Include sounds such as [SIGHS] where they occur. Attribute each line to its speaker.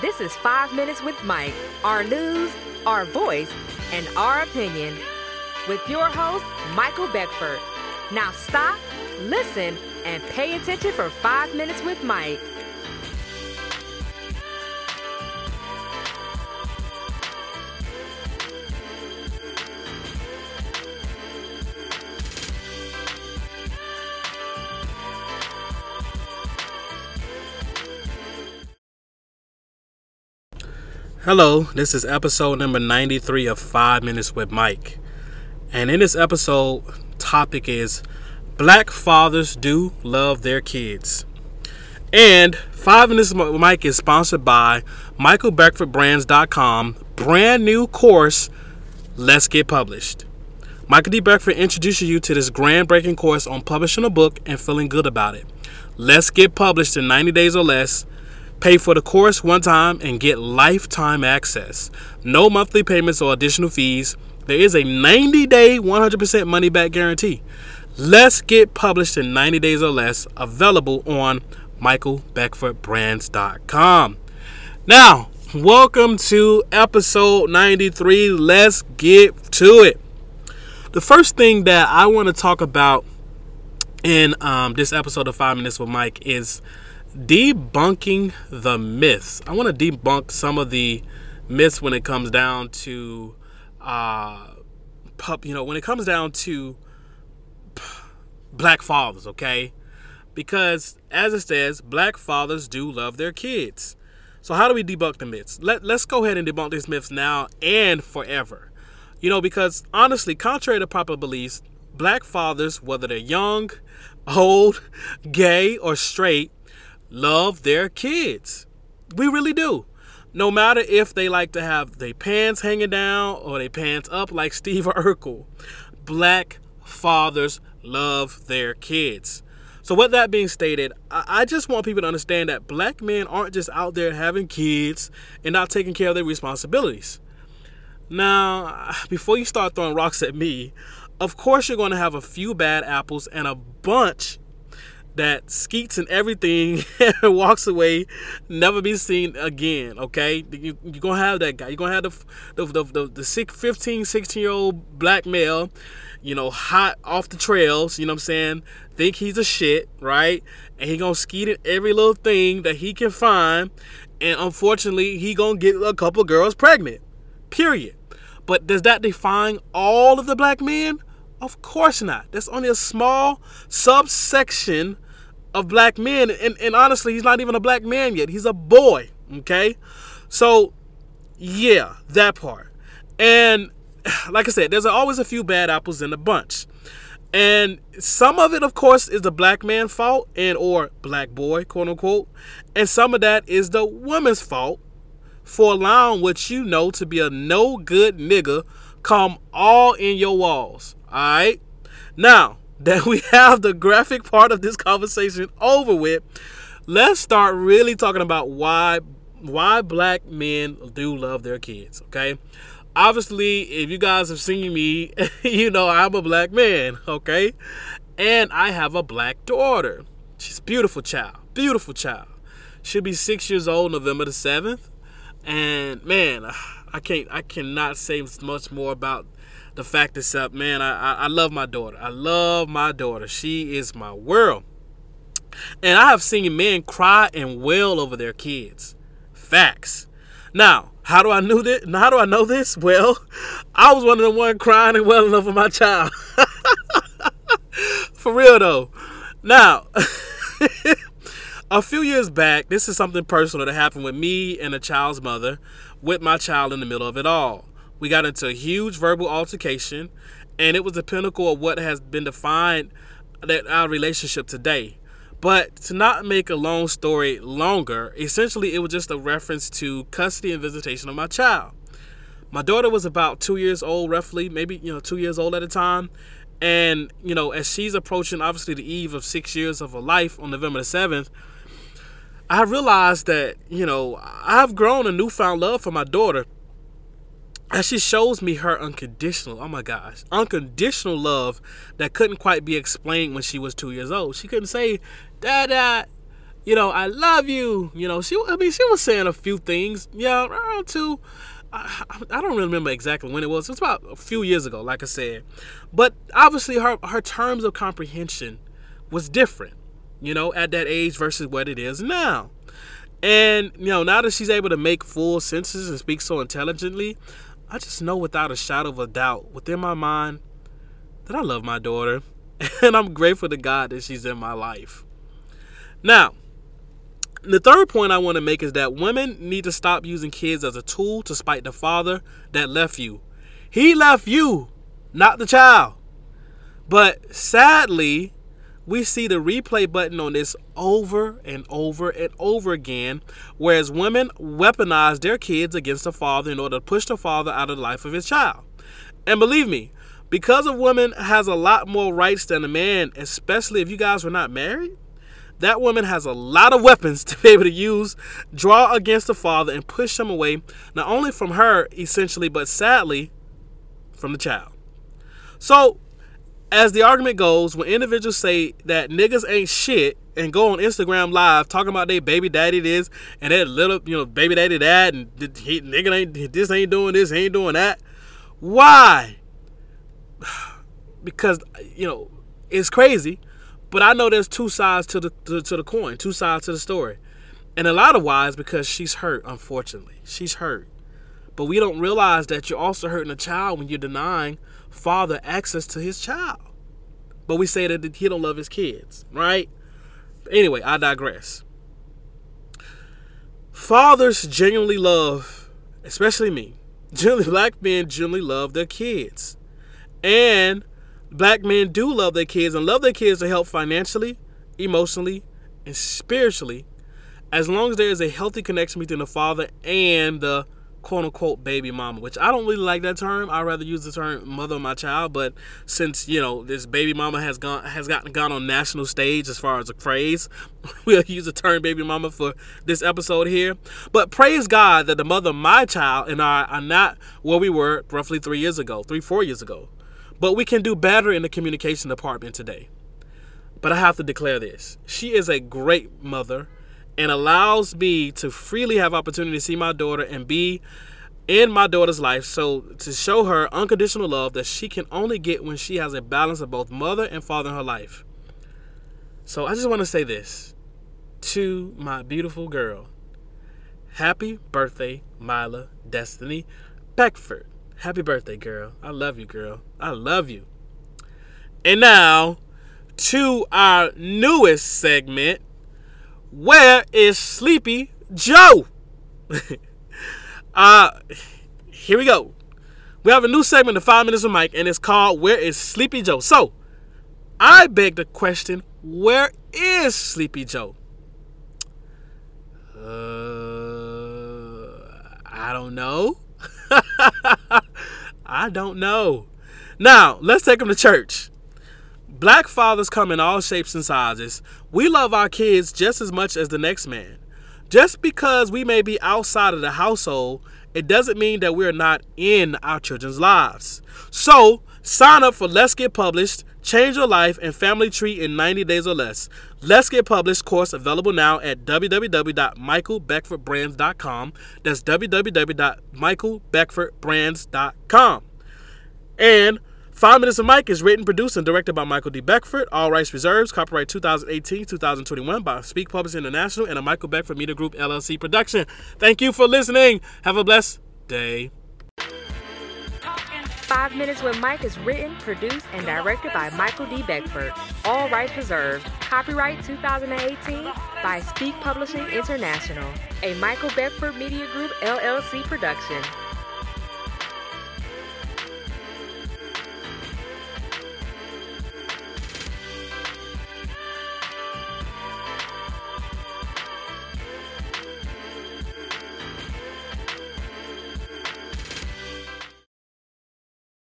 Speaker 1: This is Five Minutes with Mike, our news, our voice, and our opinion. With your host, Michael Beckford. Now stop, listen, and pay attention for Five Minutes with Mike.
Speaker 2: Hello, this is episode number 93 of 5 Minutes with Mike. And in this episode, topic is Black fathers do love their kids. And 5 Minutes with Mike is sponsored by MichaelBeckfordBrands.com, brand new course, Let's Get Published. Michael D. Beckford introduces you to this groundbreaking course on publishing a book and feeling good about it. Let's get published in 90 days or less Pay for the course one time and get lifetime access. No monthly payments or additional fees. There is a 90 day, 100% money back guarantee. Let's get published in 90 days or less. Available on michaelbeckfordbrands.com. Now, welcome to episode 93. Let's get to it. The first thing that I want to talk about in um, this episode of Five Minutes with Mike is debunking the myths. I want to debunk some of the myths when it comes down to, uh, pup. You know, when it comes down to black fathers. Okay, because as it says, black fathers do love their kids. So how do we debunk the myths? Let Let's go ahead and debunk these myths now and forever. You know, because honestly, contrary to popular beliefs, black fathers, whether they're young, old, gay, or straight, love their kids. We really do. No matter if they like to have their pants hanging down or their pants up like [LAUGHS] Steve Urkel, black fathers love their kids. So, with that being stated, I just want people to understand that black men aren't just out there having kids and not taking care of their responsibilities. Now, [SIGHS] before you start throwing rocks at me, of course you're going to have a few bad apples and a bunch that skeets and everything and [LAUGHS] walks away, never be seen again. Okay, you, are gonna have that guy. You're gonna have the the the, the, the 15, 16 year old black male, you know, hot off the trails. You know what I'm saying? Think he's a shit, right? And he gonna skeet at every little thing that he can find, and unfortunately, he gonna get a couple girls pregnant. Period. But does that define all of the black men? Of course not. That's only a small subsection of black men. And, and honestly, he's not even a black man yet. He's a boy. Okay? So, yeah, that part. And [SIGHS] like I said, there's always a few bad apples in the bunch. And some of it, of course, is the black man fault and or black boy, quote unquote. And some of that is the woman's fault for allowing what you know to be a no good nigga come all in your walls. Alright? Now that we have the graphic part of this conversation over with, let's start really talking about why why black men do love their kids, okay? Obviously, if you guys have seen me, [LAUGHS] you know I'm a black man, okay? And I have a black daughter. She's a beautiful child. Beautiful child. She'll be six years old November the 7th. And man, I can't I cannot say much more about the fact is up, man, I, I, I love my daughter. I love my daughter. She is my world. And I have seen men cry and wail over their kids. Facts. Now, how do I know this? How do I know this? [LAUGHS] Well, I was one of the one crying and wailing over my child. [LAUGHS] For real though. Now, [LAUGHS] a few years back, this is something personal that happened with me and a child's mother, with my child in the middle of it all. We got into a huge verbal altercation, and it was the pinnacle of what has been defined that our relationship today. But to not make a long story longer, essentially it was just a reference to custody and visitation of my child. My daughter was about two years old, roughly, maybe you know two years old at the time, and you know as she's approaching obviously the eve of six years of her life on November the seventh, I realized that you know I've grown a newfound love for my daughter and she shows me her unconditional, oh my gosh, unconditional love that couldn't quite be explained when she was two years old. She couldn't say, Dada, you know, I love you. You know, she, I mean, she was saying a few things. Yeah, around two. I, I don't remember exactly when it was. It was about a few years ago, like I said. But obviously, her her terms of comprehension was different, you know, at that age versus what it is now. And you know, now that she's able to make full sentences and speak so intelligently, I just know without a shadow of a doubt within my mind that I love my daughter, [LAUGHS] and I'm grateful to God that she's in my life. Now, the third point I want to make is that women need to stop using kids as a tool to spite the father that left you. He left you, not the child. But sadly, we see the replay button on this over and over and over again, whereas women weaponize their kids against the father in order to push the father out of the life of his child. And believe me, because a woman has a lot more rights than a man, especially if you guys were not married, that woman has a lot of weapons [LAUGHS] to be able to use, draw against the father, and push him away, not only from her, essentially, but sadly, from the child. So, as the argument goes, when individuals say that niggas ain't shit and go on Instagram live talking about their baby daddy this and that little, you know, baby daddy that, and he, nigga ain't this ain't doing this, ain't doing that. Why? [SIGHS] Because you know it's crazy but I know there's two sides to the to, to the coin, two sides to the story. And a lot of why is because she's hurt, unfortunately. She's hurt. But we don't realize that you're also hurting a child when you're denying father access to his child. But we say that he don't love his kids, right? Anyway, I digress. Fathers genuinely love, especially me, [LAUGHS] generally black men generally love their kids. And black men do love their kids and love their kids to help financially, emotionally, and spiritually, as long as there is a healthy connection between the father and the quote unquote baby mama, which I don't really like that term. I rather use the term mother of my child, but since you know this baby mama has gone has gotten gone on national stage as far as a phrase, [LAUGHS] we'll use the term baby mama for this episode here. But praise God that the mother of my child and I are not where we were roughly three years ago, three, four years ago. But we can do better in the communication department today. But I have to declare this. She is a great mother and allows me to freely have opportunity to see my daughter and be in my daughter's life so to show her unconditional love that she can only get when she has a balance of both mother and father in her life. So I just want to say this to my beautiful girl. Happy birthday, Mila Destiny Beckford. Happy birthday, girl. I love you, girl. I love you. And now to our newest segment. Where is Sleepy Joe? [LAUGHS] uh here we go. We have a new segment of Five Minutes with Mike, and it's called Where is Sleepy Joe? So I beg the question, where is Sleepy Joe? Uh I don't know. [LAUGHS] I don't know. Now, let's take him to church. Black fathers come in all shapes and sizes. We love our kids just as much as the next man. Just because we may be outside of the household, it doesn't mean that we're not in our children's lives. So, sign up for Let's Get Published, Change Your Life, and Family Tree in 90 days or less. Let's Get Published course available now at www.michaelbeckfordbrands.com. That's www.michaelbeckfordbrands.com. And Five Minutes of Mike is written, produced, and directed by Michael D. Beckford. All rights reserved. Copyright 2018-2021 by Speak Publishing International and a Michael Beckford Media Group LLC production. Thank you for listening. Have a blessed day.
Speaker 1: Five Minutes with Mike is written, produced, and directed by Michael D. Beckford. All rights reserved. Copyright 2018 by Speak Publishing International, a Michael Beckford Media Group LLC production.